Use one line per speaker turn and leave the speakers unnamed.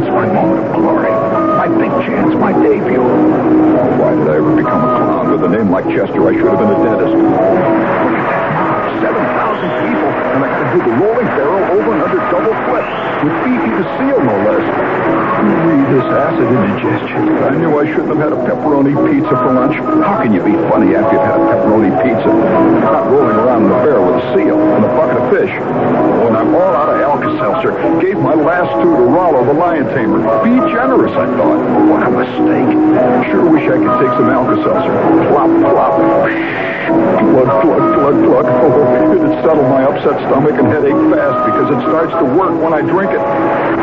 It's my moment of glory. My big chance, my debut.
Why did I ever become a clown? With a name like Chester, I should have been a dentist.
Look at that now. 7,000 people. And I got to do the rolling barrel over and under double flip. With Fifi the seal, no less.
Read this acid indigestion. I knew I shouldn't have had a pepperoni pizza for lunch. How can you be funny after you've had a pepperoni pizza? Not rolling around in the barrel with a seal and a bucket of fish. When I'm all out of last two to Rollo, the lion tamer. Be generous, I thought. Oh, what a mistake. Sure wish I could take some Alka-Seltzer. Plop, plop. Glug, glug, glug, glug. Oh, it'd settle my upset stomach and headache fast because it starts to work when I drink it.